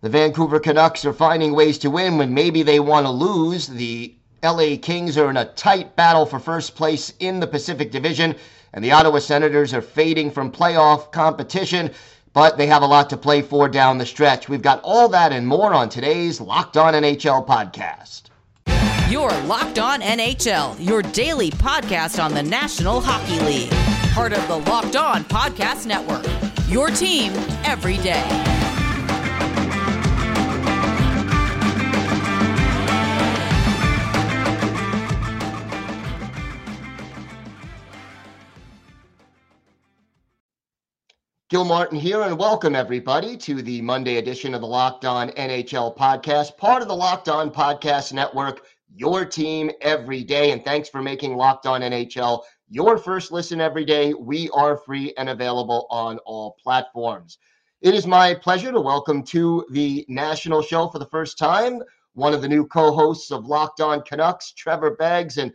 The Vancouver Canucks are finding ways to win when maybe they want to lose. The LA Kings are in a tight battle for first place in the Pacific Division, and the Ottawa Senators are fading from playoff competition, but they have a lot to play for down the stretch. We've got all that and more on today's Locked On NHL podcast. Your Locked On NHL, your daily podcast on the National Hockey League. Part of the Locked On Podcast Network. Your team every day. Gil Martin here, and welcome everybody to the Monday edition of the Locked On NHL podcast, part of the Locked On Podcast Network, your team every day. And thanks for making Locked On NHL your first listen every day. We are free and available on all platforms. It is my pleasure to welcome to the national show for the first time one of the new co hosts of Locked On Canucks, Trevor Beggs. And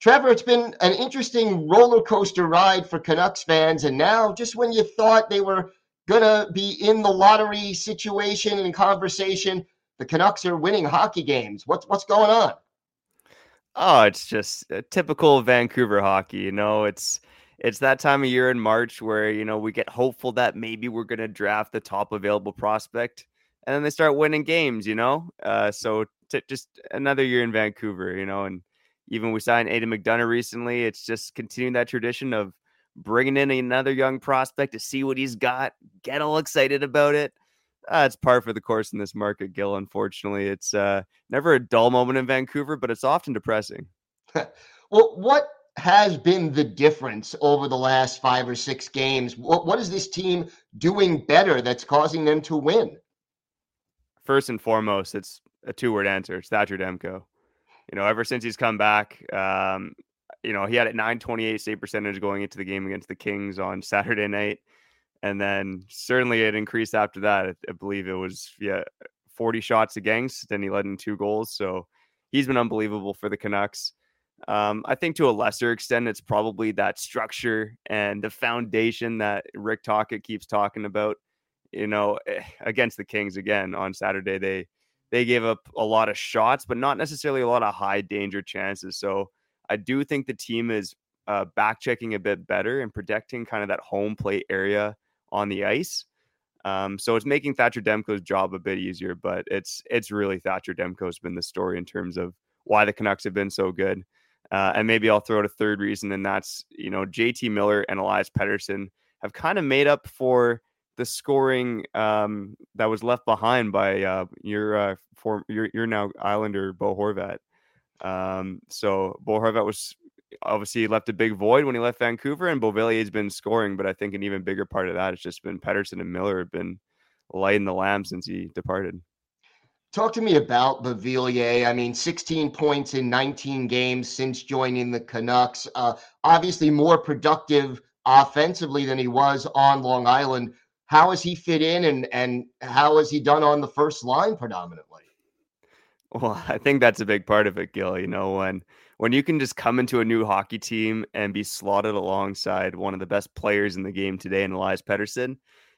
Trevor, it's been an interesting roller coaster ride for Canucks fans. And now, just when you thought they were going to be in the lottery situation and conversation, the Canucks are winning hockey games. What's, what's going on? Oh, it's just typical Vancouver hockey. You know, it's it's that time of year in March where you know we get hopeful that maybe we're going to draft the top available prospect, and then they start winning games. You know, uh, so t- just another year in Vancouver. You know, and even we signed Aidan McDonough recently. It's just continuing that tradition of bringing in another young prospect to see what he's got, get all excited about it. Uh, it's par for the course in this market, Gil. Unfortunately, it's uh, never a dull moment in Vancouver, but it's often depressing. well, what has been the difference over the last five or six games? What, what is this team doing better that's causing them to win? First and foremost, it's a two word answer. It's Thatcher Demko you know, ever since he's come back, um, you know, he had a 928 save percentage going into the game against the Kings on Saturday night. And then certainly it increased after that. I, believe it was, yeah, 40 shots against, then he led in two goals. So he's been unbelievable for the Canucks. Um, I think to a lesser extent, it's probably that structure and the foundation that Rick Tocchet keeps talking about. You know, eh, against the Kings again on Saturday, they they gave up a lot of shots, but not necessarily a lot of high danger chances. So I do think the team is uh, back checking a bit better and protecting kind of that home plate area on the ice. Um, so it's making Thatcher Demko's job a bit easier, but it's it's really Thatcher Demko's been the story in terms of why the Canucks have been so good. Uh, and maybe I'll throw out a third reason, and that's you know JT Miller and Elias Pettersson have kind of made up for the scoring um, that was left behind by uh, your uh, form your your now Islander Bo Horvat. Um, so Bo Horvat was obviously left a big void when he left Vancouver, and Beauvillier has been scoring. But I think an even bigger part of that has just been Pettersson and Miller have been lighting the lamp since he departed. Talk to me about Beauvillier. I mean, 16 points in 19 games since joining the Canucks. Uh, obviously, more productive offensively than he was on Long Island how has he fit in and and how has he done on the first line predominantly? Well, I think that's a big part of it, Gil. You know, when when you can just come into a new hockey team and be slotted alongside one of the best players in the game today, in Elias Pettersson,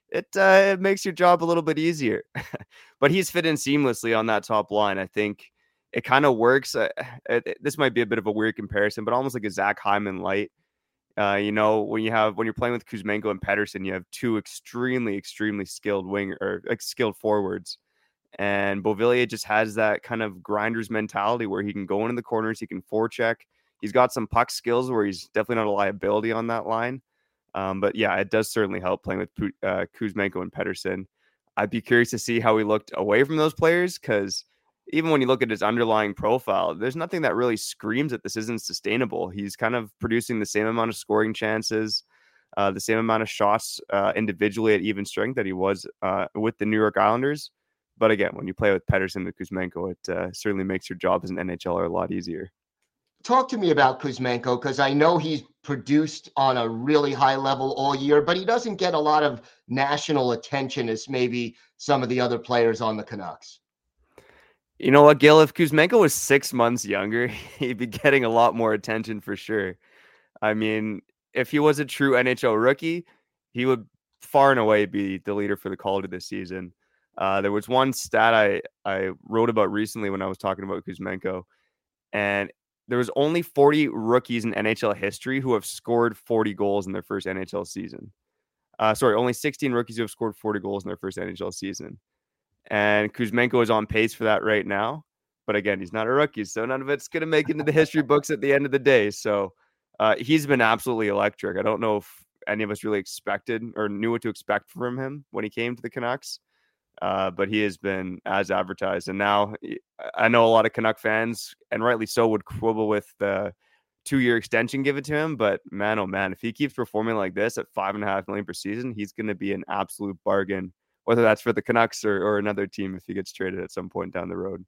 it uh, it makes your job a little bit easier. but he's fit in seamlessly on that top line. I think it kind of works. Uh, it, this might be a bit of a weird comparison, but almost like a Zach Hyman light uh, you know, when you have when you're playing with Kuzmenko and Pettersson, you have two extremely, extremely skilled wing or like skilled forwards. And Beauvillier just has that kind of grinder's mentality where he can go into the corners, he can forecheck. He's got some puck skills where he's definitely not a liability on that line. Um, but yeah, it does certainly help playing with uh, Kuzmenko and Pettersson. I'd be curious to see how he looked away from those players because even when you look at his underlying profile, there's nothing that really screams that this isn't sustainable. He's kind of producing the same amount of scoring chances, uh, the same amount of shots uh, individually at even strength that he was uh, with the New York Islanders. But again, when you play with Pettersson and Kuzmenko, it uh, certainly makes your job as an NHLer a lot easier. Talk to me about Kuzmenko because I know he's produced on a really high level all year, but he doesn't get a lot of national attention as maybe some of the other players on the Canucks. You know what, Gil? If Kuzmenko was six months younger, he'd be getting a lot more attention for sure. I mean, if he was a true NHL rookie, he would far and away be the leader for the Calder this season. Uh, there was one stat I, I wrote about recently when I was talking about Kuzmenko, and there was only 40 rookies in NHL history who have scored 40 goals in their first NHL season. Uh, sorry, only 16 rookies who have scored 40 goals in their first NHL season. And Kuzmenko is on pace for that right now. But again, he's not a rookie, so none of it's going to make into the history books at the end of the day. So uh, he's been absolutely electric. I don't know if any of us really expected or knew what to expect from him when he came to the Canucks. Uh, but he has been as advertised. And now I know a lot of Canuck fans, and rightly so, would quibble with the two year extension given to him. But man, oh man, if he keeps performing like this at five and a half million per season, he's going to be an absolute bargain, whether that's for the Canucks or, or another team if he gets traded at some point down the road.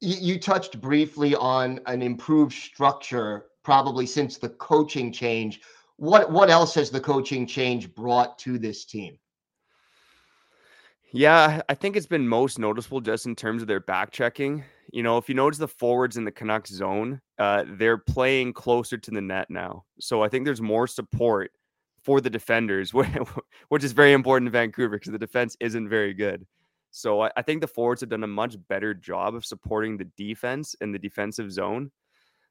You touched briefly on an improved structure, probably since the coaching change. What what else has the coaching change brought to this team? Yeah, I think it's been most noticeable just in terms of their back checking. You know, if you notice the forwards in the Canucks zone, uh, they're playing closer to the net now. So I think there's more support for the defenders, which is very important in Vancouver because the defense isn't very good. So I, think the forwards have done a much better job of supporting the defense in the defensive zone.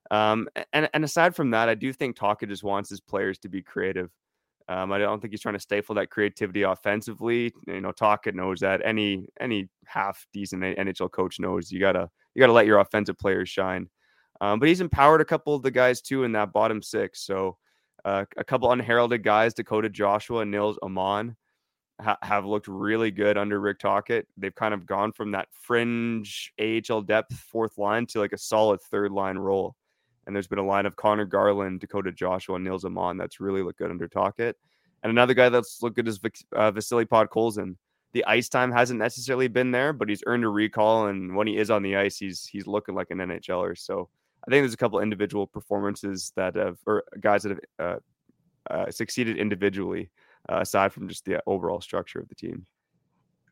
Um, and, and aside from that, I do think Tocchet just wants his players to be creative. Um, I don't think he's trying to stifle that creativity offensively. You know, Tocchet knows that. Any any half decent NHL coach knows you gotta you gotta let your offensive players shine. Um, but he's empowered a couple of the guys too in that bottom six. So uh, a couple unheralded guys, Dakota Joshua and Nils Åman, ha- have looked really good under Rick Tocchet. They've kind of gone from that fringe AHL depth fourth line to like a solid third line role. And there's been a line of Connor Garland, Dakota Joshua, and Nils Åman that's really looked good under Tocchet. And another guy that's looked good is uh, Vasily Podkolzin. The ice time hasn't necessarily been there, but he's earned a recall, and when he is on the ice, he's he's looking like an NHLer. So I think there's a couple individual performances that have, or guys that have uh, uh, succeeded individually, uh, aside from just the overall structure of the team.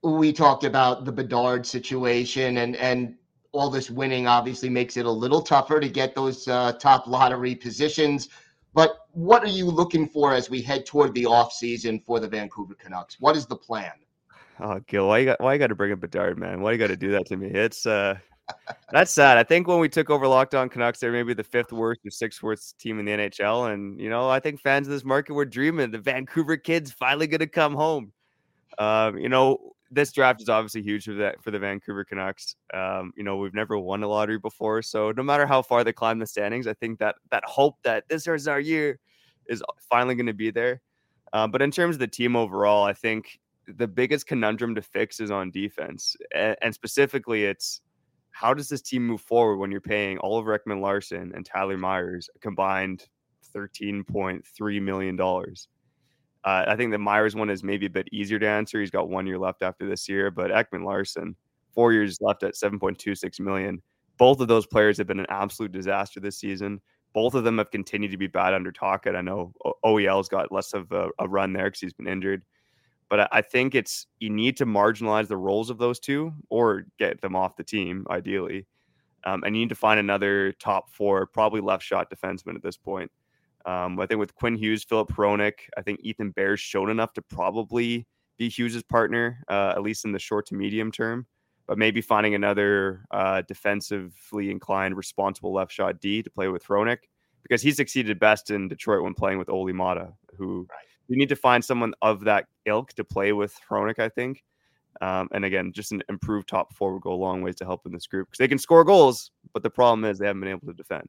We talked about the Bedard situation, and and all this winning obviously makes it a little tougher to get those uh, top lottery positions. But what are you looking for as we head toward the off season for the Vancouver Canucks? What is the plan? Oh, Gil, why you got why you got to bring up Bedard, man? Why you got to do that to me? It's uh, that's sad. I think when we took over Locked On Canucks, they're maybe the fifth worst or sixth worst team in the NHL, and you know I think fans of this market were dreaming the Vancouver kids finally going to come home. Um, you know, this draft is obviously huge for that for the Vancouver Canucks. Um, you know, we've never won a lottery before, so no matter how far they climb the standings, I think that that hope that this is our year is finally going to be there. Uh, but in terms of the team overall, I think the biggest conundrum to fix is on defense, and, and specifically, it's how does this team move forward when you're paying Oliver Ekman-Larsson and Tyler Myers a combined thirteen point three million dollars? Uh, I think the Myers one is maybe a bit easier to answer. He's got one year left after this year, but Ekman-Larsson, four years left at 7.26 million. Both of those players have been an absolute disaster this season. Both of them have continued to be bad under Tocchet. I know OEL's got less of a, a run there because he's been injured, but I think it's you need to marginalize the roles of those two or get them off the team, ideally. Um, and you need to find another top four, probably left shot defenseman at this point. Um, I think with Quinn Hughes, Filip Hronek, I think Ethan Bear's shown enough to probably be Hughes's partner, uh, at least in the short to medium term. But maybe finding another uh, defensively inclined, responsible left shot D to play with Hronek because he succeeded best in Detroit when playing with Olli Maatta, who right. You need to find someone of that ilk to play with Hronek, I think. Um, and again, just an improved top four would go a long ways to help in this group because they can score goals, but the problem is they haven't been able to defend.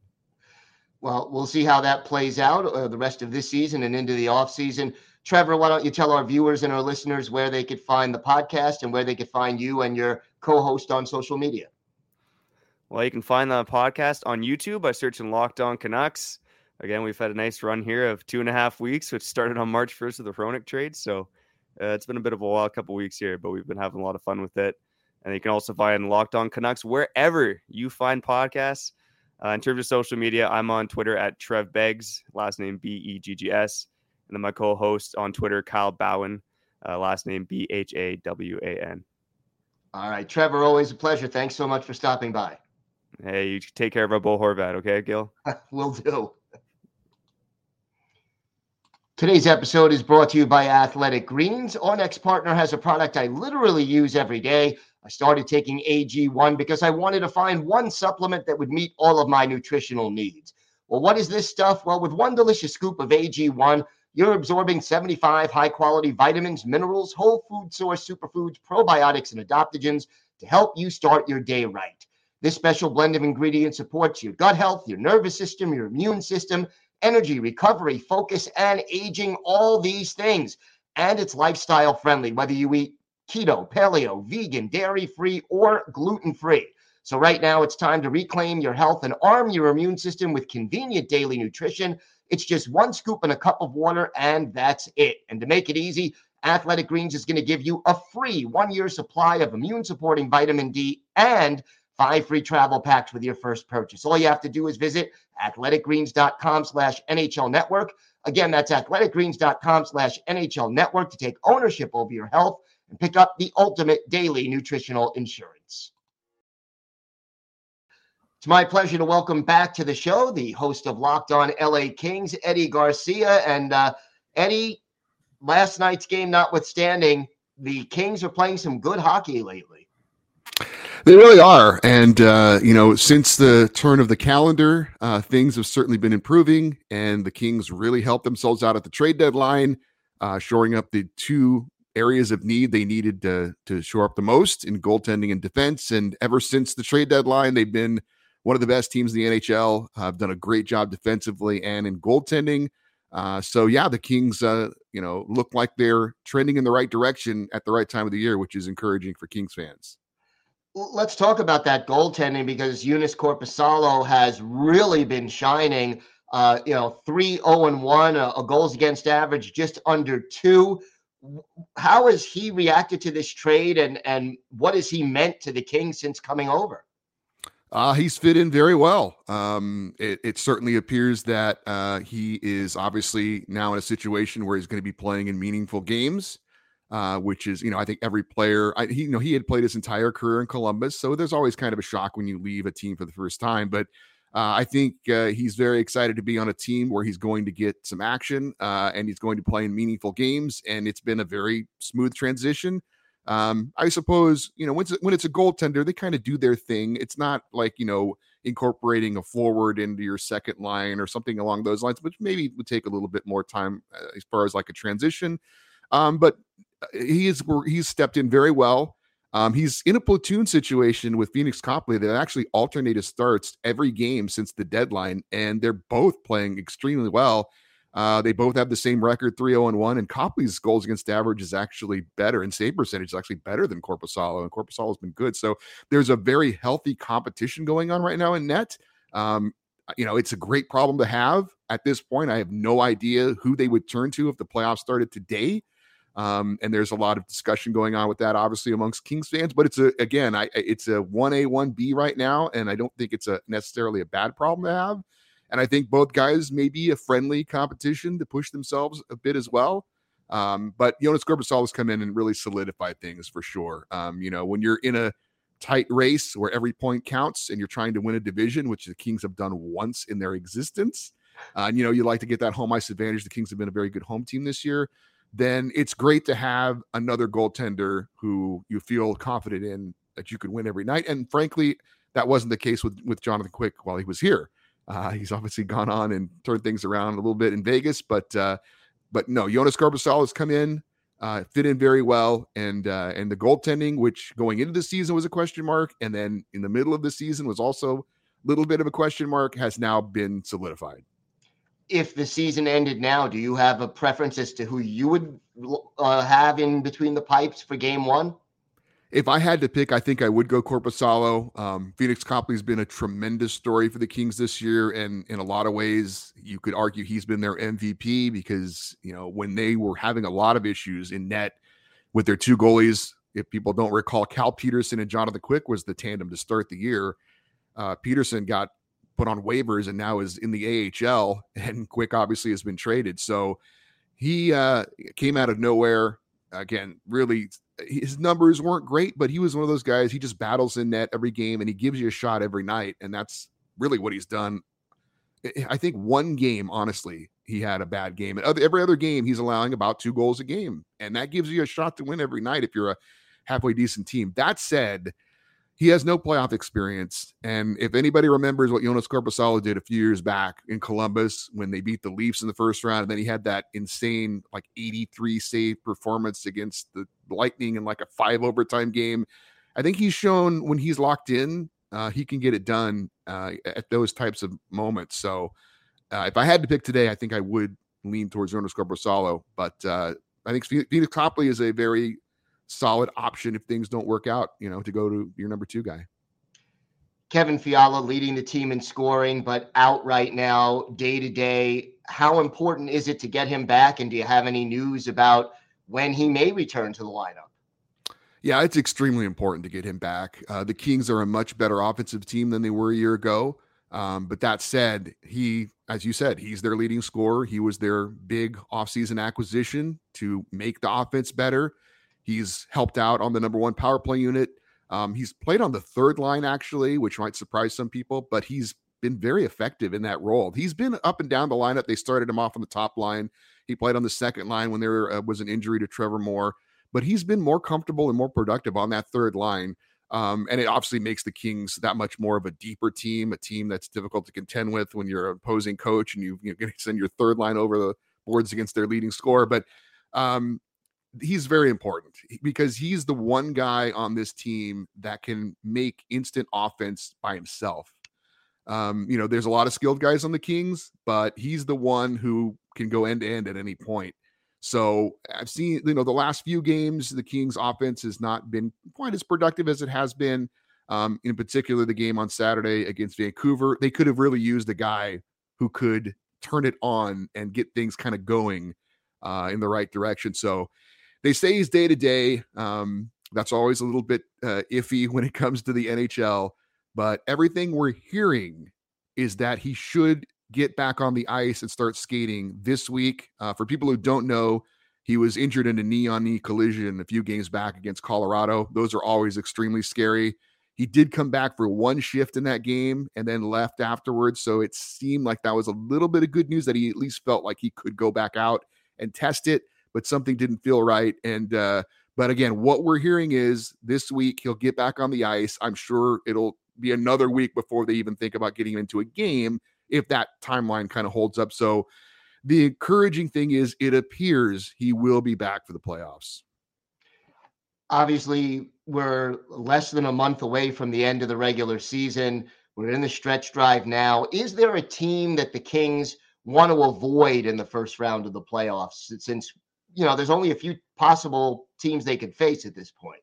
Well, we'll see how that plays out uh, the rest of this season and into the off season. Trevor, why don't you tell our viewers and our listeners where they could find the podcast and where they could find you and your co-host on social media? Well, you can find the podcast on YouTube by searching Locked On Canucks. Again, we've had a nice run here of two and a half weeks, which started on March 1st with the Hronek trade. So uh, it's been a bit of a wild couple weeks here, but we've been having a lot of fun with it. And you can also find Locked On Canucks wherever you find podcasts. Uh, in terms of social media, I'm on Twitter at Trev Beggs, last name B E G G S. And then my co host on Twitter, Kyle Bhawan, uh, last name B H A W A N. All right, Trevor, always a pleasure. Thanks so much for stopping by. Hey, you take care of our Bo Horvat, okay, Gil? We'll do. Today's episode is brought to you by Athletic Greens. Our next partner has a product I literally use every day. I started taking AG1 because I wanted to find one supplement that would meet all of my nutritional needs. Well, what is this stuff? Well, with one delicious scoop of AG1, you're absorbing 75 high quality vitamins, minerals, whole food source superfoods, probiotics, and adaptogens to help you start your day right. This special blend of ingredients supports your gut health, your nervous system, your immune system, energy, recovery, focus, and aging, all these things. And it's lifestyle friendly, whether you eat keto, paleo, vegan, dairy free, or gluten free. So, right now, it's time to reclaim your health and arm your immune system with convenient daily nutrition. It's just one scoop in a cup of water, and that's it. And to make it easy, Athletic Greens is going to give you a free one year supply of immune supporting vitamin D and five free travel packs with your first purchase. All you have to do is visit athleticgreens.com slash NHL network. Again, that's athleticgreens.com slash NHL network to take ownership over your health and pick up the ultimate daily nutritional insurance. It's my pleasure to welcome back to the show the host of Locked On LA Kings, Eddie Garcia. And uh, Eddie, last night's game notwithstanding, the Kings are playing some good hockey lately. They really are. And, uh, you know, since the turn of the calendar, uh, things have certainly been improving, and the Kings really helped themselves out at the trade deadline, uh, shoring up the two areas of need they needed to, to shore up the most in goaltending and defense. And ever since the trade deadline, they've been one of the best teams in the NHL, have done a great job defensively and in goaltending. Uh, so yeah, the Kings, uh, you know, look like they're trending in the right direction at the right time of the year, which is encouraging for Kings fans. Let's talk about that goaltending because Joonas Korpisalo has really been shining. Uh, you know, 3 0 and 1, a, a goals against average just under two. How has he reacted to this trade and, and what has he meant to the Kings since coming over? Uh, he's fit in very well. Um, it, it, certainly appears that uh, he is obviously now in a situation where he's going to be playing in meaningful games uh, which is, you know, I think every player, I, he, you know, he had played his entire career in Columbus, so there's always kind of a shock when you leave a team for the first time. But uh, I think uh, he's very excited to be on a team where he's going to get some action uh, and he's going to play in meaningful games. And it's been a very smooth transition. Um, I suppose, you know, when it's, when it's a goaltender, they kind of do their thing. It's not like, you know, incorporating a forward into your second line or something along those lines, which maybe would take a little bit more time uh, as far as like a transition. Um, but he is he's stepped in very well. Um, he's in a platoon situation with Pheonix Copley that actually alternated starts every game since the deadline, and they're both playing extremely well. Uh, they both have the same record, 3 0 1, and Copley's goals against average is actually better, and save percentage is actually better than Korpisalo, and Korpisalo has been good. So there's a very healthy competition going on right now in net. Um, you know, it's a great problem to have at this point. I have no idea who they would turn to if the playoffs started today. Um, and there's a lot of discussion going on with that, obviously amongst Kings fans. But it's a again, I it's a one A one B right now, and I don't think it's a necessarily a bad problem to have. And I think both guys may be a friendly competition to push themselves a bit as well. Um, but Joonas Korpisalo has come in and really solidified things for sure. Um, you know, when you're in a tight race where every point counts and you're trying to win a division, which the Kings have done once in their existence. Uh, and you know, you like to get that home ice advantage. The Kings have been a very good home team this year then it's great to have another goaltender who you feel confident in that you could win every night. And frankly, that wasn't the case with with Jonathan Quick while he was here. Uh, he's obviously gone on and turned things around a little bit in Vegas, but uh, but no, Joonas Korpisalo has come in, uh, fit in very well, and uh, and the goaltending, which going into the season was a question mark, and then in the middle of the season was also a little bit of a question mark, has now been solidified if the season ended now, do you have a preference as to who you would uh, have in between the pipes for game one? If I had to pick, I think I would go Korpisalo. Um, Pheonix Copley's been a tremendous story for the Kings this year, and in a lot of ways, you could argue he's been their MVP because you know when they were having a lot of issues in net with their two goalies. If people don't recall, Cal Petersen and Jonathan Quick was the tandem to start the year. Uh, Petersen got put on waivers and now is in the AHL. And Quick obviously has been traded. So he uh, came out of nowhere. Again, really, his numbers weren't great, but he was one of those guys. He just battles in net every game and he gives you a shot every night. And that's really what he's done I think one game, honestly, he had a bad game. And every other game, he's allowing about two goals a game. And that gives you a shot to win every night if you're a halfway decent team. That said, he has no playoff experience. And if anybody remembers what Joonas Korpisalo did a few years back in Columbus when they beat the Leafs in the first round, and then he had that insane like 83 save performance against the Lightning in like a five overtime game. I think he's shown when he's locked in, uh, he can get it done uh, at those types of moments. So uh, if I had to pick today, I think I would lean towards Joonas Korpisalo. But uh, I think Pheonix Copley is a very solid option if things don't work out, you know, to go to your number two guy. Kevin Fiala leading the team in scoring, but out right now, day to day. How important is it to get him back? And do you have any news about when he may return to the lineup? Yeah, it's extremely important to get him back. Uh, the Kings are a much better offensive team than they were a year ago. Um, but that said, he, as you said, he's their leading scorer. He was their big offseason acquisition to make the offense better. He's helped out on the number one power play unit. Um, he's played on the third line, actually, which might surprise some people, but he's been very effective in that role. He's been up and down the lineup. They started him off on the top line. He played on the second line when there uh, was an injury to Trevor Moore, but he's been more comfortable and more productive on that third line. Um, and it obviously makes the Kings that much more of a deeper team, a team that's difficult to contend with when you're an opposing coach and you, you know, send your third line over the boards against their leading scorer. But um, he's very important because he's the one guy on this team that can make instant offense by himself. Um, you know, there's a lot of skilled guys on the Kings, but he's the one who can go end to end at any point. So I've seen, you know, the last few games, the Kings offense has not been quite as productive as it has been. Um, in particular, the game on Saturday against Vancouver, they could have really used a guy who could turn it on and get things kind of going uh, in the right direction. So they say he's day to day. That's always a little bit uh, iffy when it comes to the NHL. But everything we're hearing is that he should get back on the ice and start skating this week. Uh, for people who don't know, he was injured in a knee on knee collision a few games back against Colorado. Those are always extremely scary. He did come back for one shift in that game and then left afterwards. So it seemed like that was a little bit of good news that he at least felt like he could go back out and test it but something didn't feel right. And uh, but again, what we're hearing is this week he'll get back on the ice. I'm sure it'll be another week before they even think about getting him into a game if that timeline kind of holds up. So the encouraging thing is it appears he will be back for the playoffs. Obviously, we're less than a month away from the end of the regular season. We're in the stretch drive now. Is there a team that the Kings want to avoid in the first round of the playoffs since you know, there's only a few possible teams they could face at this point.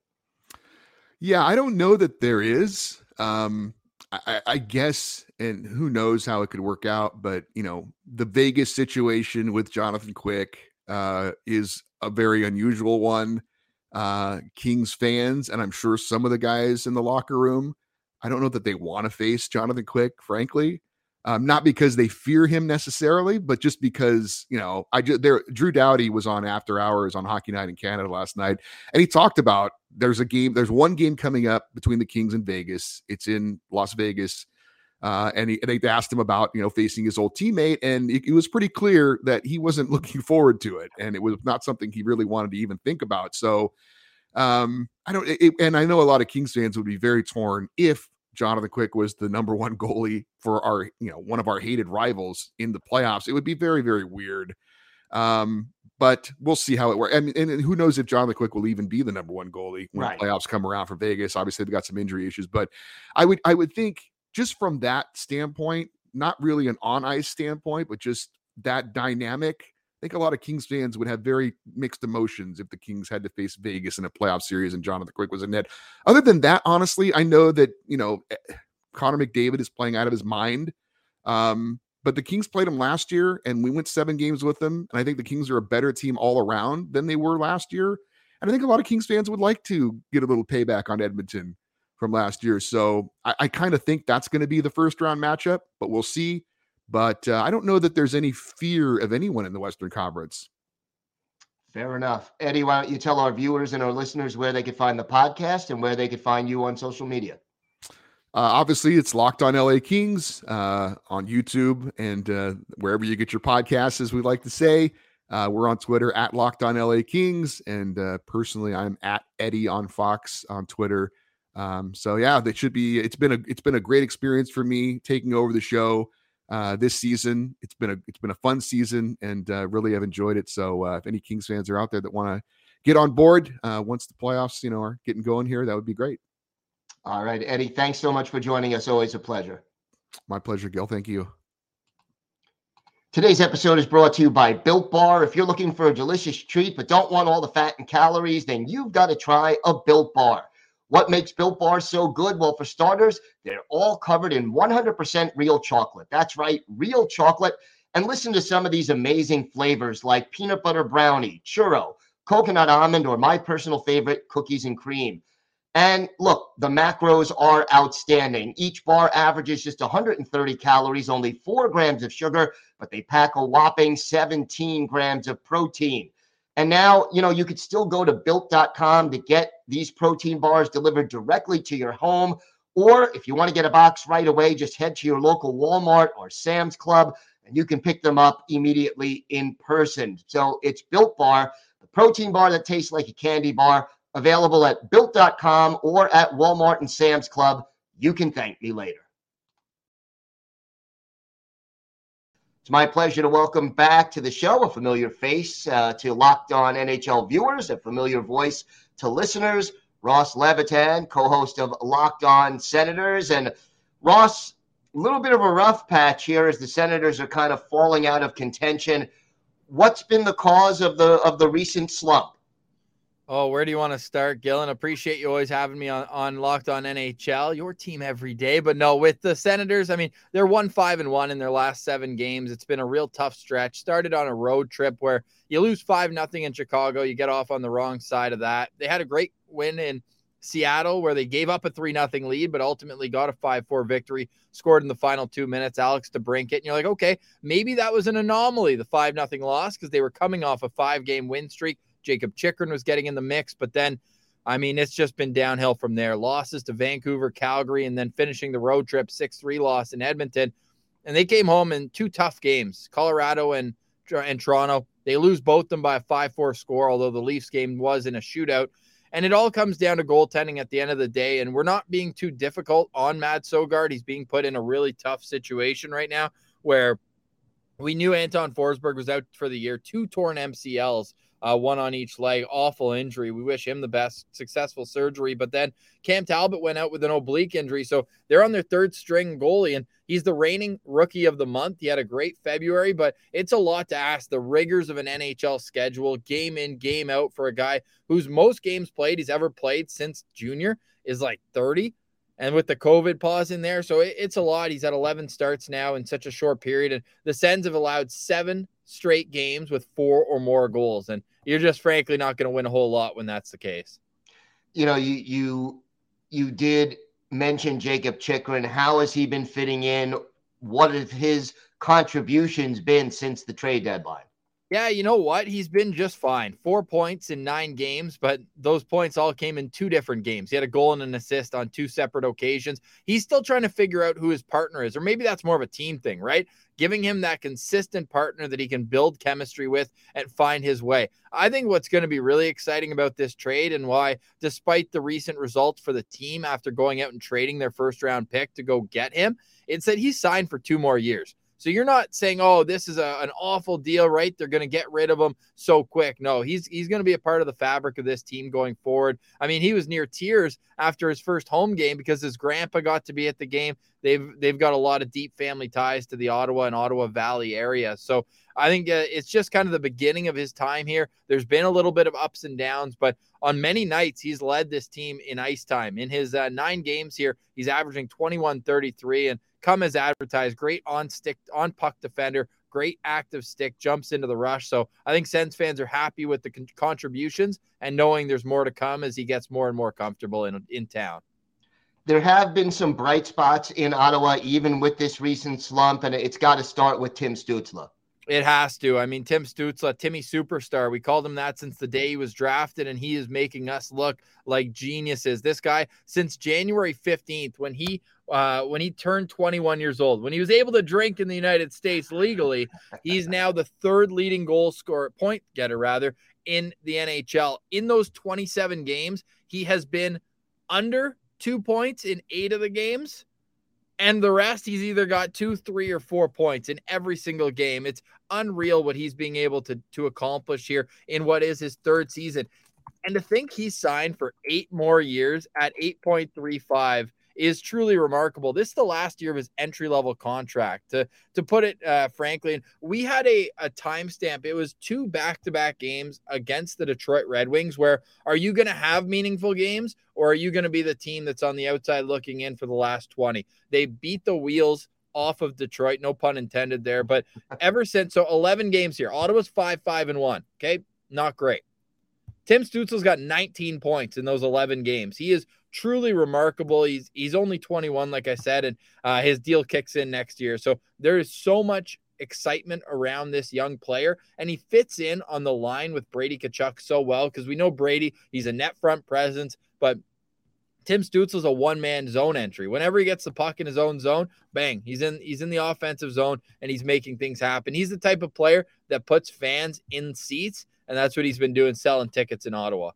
Yeah, I don't know that there is. Um, I, I, guess, and who knows how it could work out, but you know, the Vegas situation with Jonathan Quick uh, is a very unusual one. Uh, Kings fans, and I'm sure some of the guys in the locker room, I don't know that they want to face Jonathan Quick, frankly um, not because they fear him necessarily, but just because you know, I just there. Drew Doughty was on After Hours on Hockey Night in Canada last night, and he talked about there's a game, there's one game coming up between the Kings and Vegas. It's in Las Vegas. Uh, and, he, they asked him about you know facing his old teammate, and it, it, was pretty clear that he wasn't looking forward to it, and it was not something he really wanted to even think about. So, um, I don't, it, and I know a lot of Kings fans would be very torn if Jonathan Quick was the number one goalie for our, you know, one of our hated rivals in the playoffs. It would be very, very weird. Um, but we'll see how it works. And, and, who knows if Jonathan Quick will even be the number one goalie when right. playoffs come around for Vegas. Obviously, they've got some injury issues, but I would I would think just from that standpoint, not really an on ice standpoint, but just that dynamic I think a lot of Kings fans would have very mixed emotions if the Kings had to face Vegas in a playoff series and Jonathan Quick was in net. Other than that, honestly, I know that, you know, eh, Connor McDavid is playing out of his mind. Um, but the Kings played him last year and we went seven games with them. And I think the Kings are a better team all around than they were last year. And I think a lot of Kings fans would like to get a little payback on Edmonton from last year. So I, I kind of think that's going to be the first round matchup, but we'll see. But uh, I don't know that there's any fear of anyone in the Western Conference. Fair enough. Eddie, why don't you tell our viewers and our listeners where they could find the podcast and where they could find you on social media? obviously, it's Locked on LA Kings uh, on YouTube and uh, wherever you get your podcasts, as we like to say. Uh, we're on Twitter at Locked on LA Kings, and uh, personally, I'm at Eddie on Fox on Twitter. Um, so yeah, they should be. It's been a it's been a great experience for me taking over the show uh, this season. It's been a it's been a fun season, and uh, really have enjoyed it. So uh, if any Kings fans are out there that want to get on board uh, once the playoffs, you know, are getting going here, that would be great. All right, Eddie. Thanks so much for joining us. Always a pleasure. My pleasure, Gil. Thank you. Today's episode is brought to you by Built Bar. If you're looking for a delicious treat but don't want all the fat and calories, then you've got to try a Built Bar. What makes Built Bars so good? Well, for starters, they're all covered in 100% real chocolate. That's right, real chocolate. And listen to some of these amazing flavors like peanut butter brownie, churro, coconut almond, or my personal favorite, cookies and cream. And look, the macros are outstanding. Each bar averages just 130 calories, only four grams of sugar, but they pack a whopping 17 grams of protein. And now, you know, you could still go to built.com to get these protein bars delivered directly to your home. Or if you want to get a box right away, just head to your local Walmart or Sam's Club and you can pick them up immediately in person. So it's Built Bar, the protein bar that tastes like a candy bar, available at built.com or at Walmart and Sam's Club. You can thank me later. It's my pleasure to welcome back to the show a familiar face uh, to Locked On NHL viewers, a familiar voice to listeners, Ross Levitan, co host of Locked On Senators. And Ross, a little bit of a rough patch here as the Senators are kind of falling out of contention. What's been the cause of the of the recent slump? Oh, where do you want to start, Gillen? Appreciate you always having me on, on Locked On NHL, your team every day. But no, with the Senators, I mean, they're one five and one in their last seven games. It's been a real tough stretch. Started on a road trip where you lose five nothing in Chicago, you get off on the wrong side of that. They had a great win in Seattle where they gave up a three nothing lead, but ultimately got a five four victory. Scored in the final two minutes, Alex DeBrincat, and you're like, okay, maybe that was an anomaly, the five nothing loss, because they were coming off a five game win streak Jakob Chychrun was getting in the mix, but then, I mean, it's just been downhill from there. Losses to Vancouver, Calgary, and then finishing the road trip 6 3 loss in Edmonton. And they came home in two tough games Colorado and, and Toronto. They lose both them by a 5 4 score, although the Leafs game was in a shootout. And it all comes down to goaltending at the end of the day. And we're not being too difficult on Mads Sogaard. He's being put in a really tough situation right now where we knew Anton Forsberg was out for the year, two torn MCLs uh, one on each leg. Awful injury. We wish him the best, successful surgery. But then Cam Talbot went out with an oblique injury. So they're on their third string goalie, and he's the reigning rookie of the month. He had a great February, but it's a lot to ask. The rigors of an NHL schedule, game in, game out for a guy whose most games played he's ever played since junior is like 30 and with the COVID pause in there. So it, it's a lot. He's at 11 starts now in such a short period. And the Sens have allowed seven straight games with four or more goals. And you're just frankly not going to win a whole lot when that's the case. You know, you you you did mention Jakob Chychrun. How has he been fitting in? What have his contributions been since the trade deadline? Yeah, you know what? He's been just fine. Four points in nine games, but those points all came in two different games. He had a goal and an assist on two separate occasions. He's still trying to figure out who his partner is, or maybe that's more of a team thing, right? Giving him that consistent partner that he can build chemistry with and find his way. I think what's going to be really exciting about this trade and why, despite the recent results for the team after going out and trading their first round pick to go get him, it's that he signed for two more years. So you're not saying, "Oh, this is a, an awful deal, right? They're going to get rid of him so quick." No, he's he's going to be a part of the fabric of this team going forward. I mean, he was near tears after his first home game because his grandpa got to be at the game. They've they've got a lot of deep family ties to the Ottawa and Ottawa Valley area. So I think uh, it's just kind of the beginning of his time here. There's been a little bit of ups and downs, but on many nights he's led this team in ice time. In his uh, nine games here, he's averaging 21 33 and come as advertised. Great on stick, on puck defender, great active stick, jumps into the rush. So I think Sens fans are happy with the con- contributions and knowing there's more to come as he gets more and more comfortable in in town. There have been some bright spots in Ottawa, even with this recent slump, and it's got to start with Tim Stützle. It has to. I mean, Tim Stützle, Timmy Superstar, we called him that since the day he was drafted, and he is making us look like geniuses. This guy, since January 15th, when he uh, when he turned 21 years old, when he was able to drink in the United States legally, he's now the third leading goal scorer, point getter rather, in the NHL. In those 27 games, he has been under two points in eight of the games and the rest, he's either got two, three, or four points in every single game. It's unreal what he's being able to, to accomplish here in what is his third season. And to think he's signed for eight more years at 8.35 is truly remarkable. This is the last year of his entry level contract. To to put it uh, frankly, and we had a a timestamp. It was two back to back games against the Detroit Red Wings. Where are you going to have meaningful games, or are you going to be the team that's on the outside looking in for the last twenty? They beat the wheels off of Detroit. No pun intended there. But ever since, so 11 games here. Ottawa's 5 5 and 1. Okay. Not great. Tim Stützle's got 19 points in those 11 games. He is truly remarkable. He's he's only 21, like I said, and uh, his deal kicks in next year. So there is so much excitement around this young player, and he fits in on the line with Brady Tkachuk so well because we know Brady. He's a net front presence, but Tim Stützle's a one man zone entry. Whenever he gets the puck in his own zone, bang, he's in he's in the offensive zone and he's making things happen. He's the type of player that puts fans in seats, and that's what he's been doing selling tickets in Ottawa.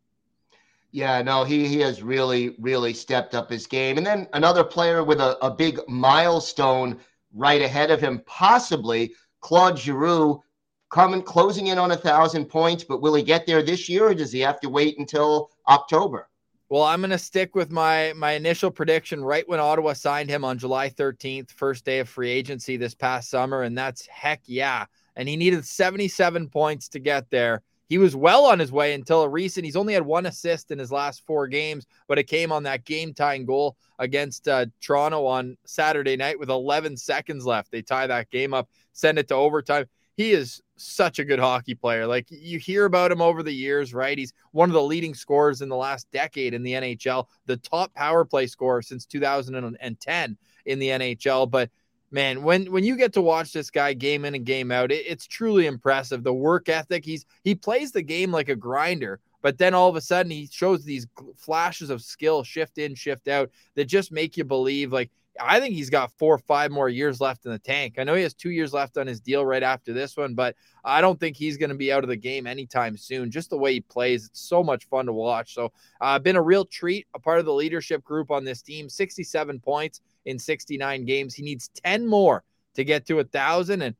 Yeah, no, he he has really really stepped up his game. And then another player with a, a big milestone right ahead of him, possibly Claude Giroux, coming closing in on a thousand points. But will he get there this year, or does he have to wait until October? Well, I'm going to stick with my my initial prediction right when Ottawa signed him on July 13th, first day of free agency this past summer, and that's heck yeah. And he needed 77 points to get there he was well on his way until a recent. He's only had one assist in his last four games, but it came on that game tying goal against uh, Toronto on Saturday night with 11 seconds left. They tie that game up, send it to overtime. He is such a good hockey player. Like you hear about him over the years, right? He's one of the leading scorers in the last decade in the NHL, the top power play scorer since 2010 in the NHL. But man, when when you get to watch this guy game in and game out, it, it's truly impressive. The work ethic, he's he plays the game like a grinder, but then all of a sudden he shows these flashes of skill, shift in, shift out, that just make you believe. Like I think he's got four or five more years left in the tank. I know he has two years left on his deal right after this one, but I don't think he's going to be out of the game anytime soon. Just the way he plays, it's so much fun to watch. So, uh, been a real treat, a part of the leadership group on this team. 67 points in 69 games. He needs 10 more to get to a thousand. And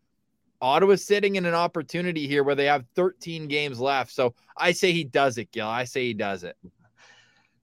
Ottawa's sitting in an opportunity here where they have 13 games left. So I say he does it, Gil. I say he does it.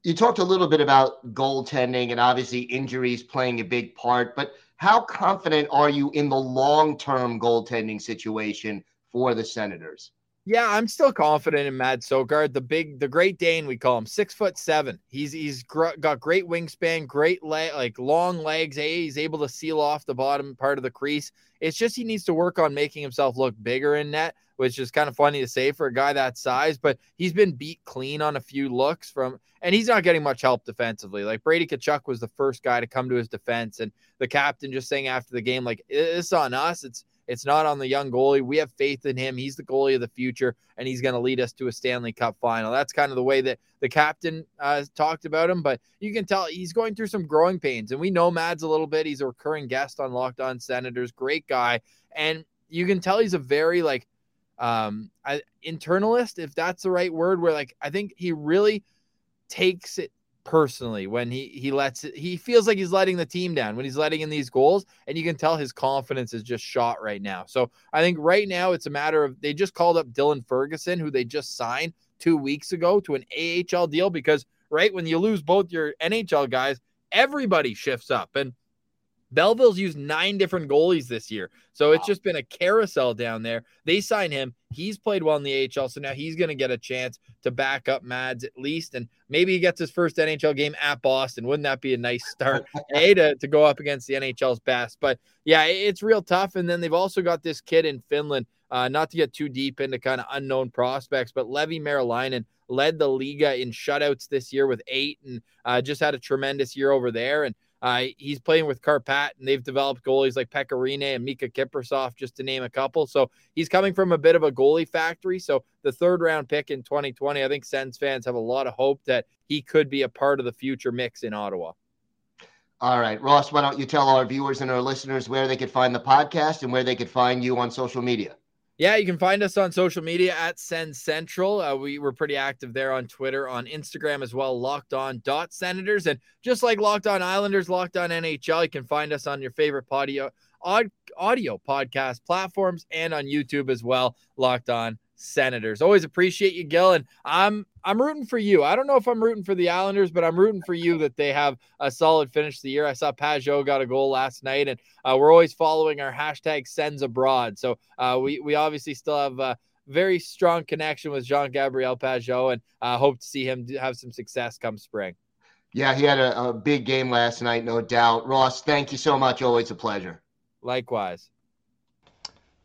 You talked a little bit about goaltending and obviously injuries playing a big part, but how confident are you in the long term goaltending situation for the Senators? Yeah, I'm still confident in Mads Sogaard, the big, the Great Dane. We call him six foot seven. He's he's gr- got great wingspan, great leg, like long legs. He's able to seal off the bottom part of the crease. It's just he needs to work on making himself look bigger in net, which is kind of funny to say for a guy that size. But he's been beat clean on a few looks from, and he's not getting much help defensively. Like Brady Tkachuk was the first guy to come to his defense, and the captain just saying after the game, like it's on us. It's it's not on the young goalie. We have faith in him. He's the goalie of the future, and he's going to lead us to a Stanley Cup final. That's kind of the way that the captain uh, talked about him. But you can tell he's going through some growing pains, and we know Mads a little bit. He's a recurring guest on Locked On Senators. Great guy, and you can tell he's a very like um internalist, if that's the right word. Where like I think he really takes it personally when he he lets it, he feels like he's letting the team down when he's letting in these goals and you can tell his confidence is just shot right now so i think right now it's a matter of they just called up dylan ferguson who they just signed two weeks ago to an ahl deal because right when you lose both your nhl guys everybody shifts up and Belleville's used nine different goalies this year. So it's just been a carousel down there. They sign him. He's played well in the AHL. So now he's going to get a chance to back up Mads at least. And maybe he gets his first NHL game at Boston. Wouldn't that be a nice start? a to, to go up against the NHL's best. But yeah, it's real tough. And then they've also got this kid in Finland, uh, not to get too deep into kind of unknown prospects, but Leevi Meriläinen led the Liiga in shutouts this year with eight and uh, just had a tremendous year over there. And Uh, he's playing with Kärpät, and they've developed goalies like Pekka Rinne and Mika Kiprusoff, just to name a couple. So he's coming from a bit of a goalie factory. So the third round pick in 2020, I think Sens fans have a lot of hope that he could be a part of the future mix in Ottawa. All right, Ross, why don't you tell our viewers and our listeners where they could find the podcast and where they could find you on social media? Yeah, you can find us on social media at Send Central. Uh, we were pretty active there on Twitter, on Instagram as well, locked on dot senators. And just like Locked On Islanders, Locked On NHL, you can find us on your favorite audio, audio podcast platforms and on YouTube as well, Locked On Senators. Always appreciate you, Gil. And I'm I'm rooting for you. I don't know if I'm rooting for the Islanders, but I'm rooting for you that they have a solid finish to the year. I saw Pageau got a goal last night, and uh, we're always following our hashtag Sens abroad. So uh, we we obviously still have a very strong connection with Jean Gabriel Pageau, and uh, hope to see him have some success come spring. Yeah, he had a, a big game last night, no doubt. Ross, thank you so much. Always a pleasure. Likewise.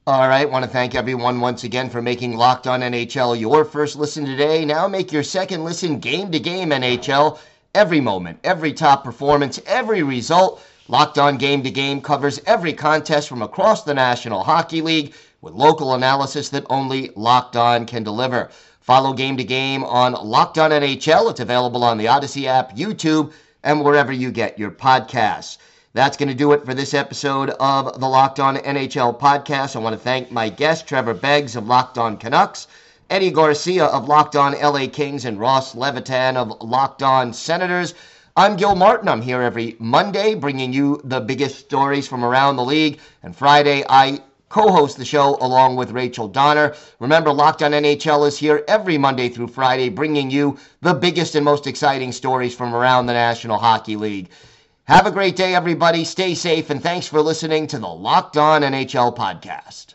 All right. Want to thank everyone once again for making Locked On NHL your first listen today. Now make your second listen game to game NHL. Every moment, every top performance, every result. Locked On Game to Game covers every contest from across the National Hockey League with local analysis that only Locked On can deliver. Follow Game to Game on Locked On NHL. It's available on the Odyssey app, YouTube, and wherever you get your podcasts. That's going to do it for this episode of the Locked On NHL podcast. I want to thank my guest, Trevor Beggs of Locked On Canucks, Eddie Garcia of Locked On LA Kings, and Ross Levitan of Locked On Senators. I'm Gil Martin. I'm here every Monday bringing you the biggest stories from around the league. And Friday, I co host the show along with Rachel Donner. Remember, Locked On NHL is here every Monday through Friday bringing you the biggest and most exciting stories from around the National Hockey League. Have a great day, everybody. Stay safe, and thanks for listening to the Locked On NHL podcast.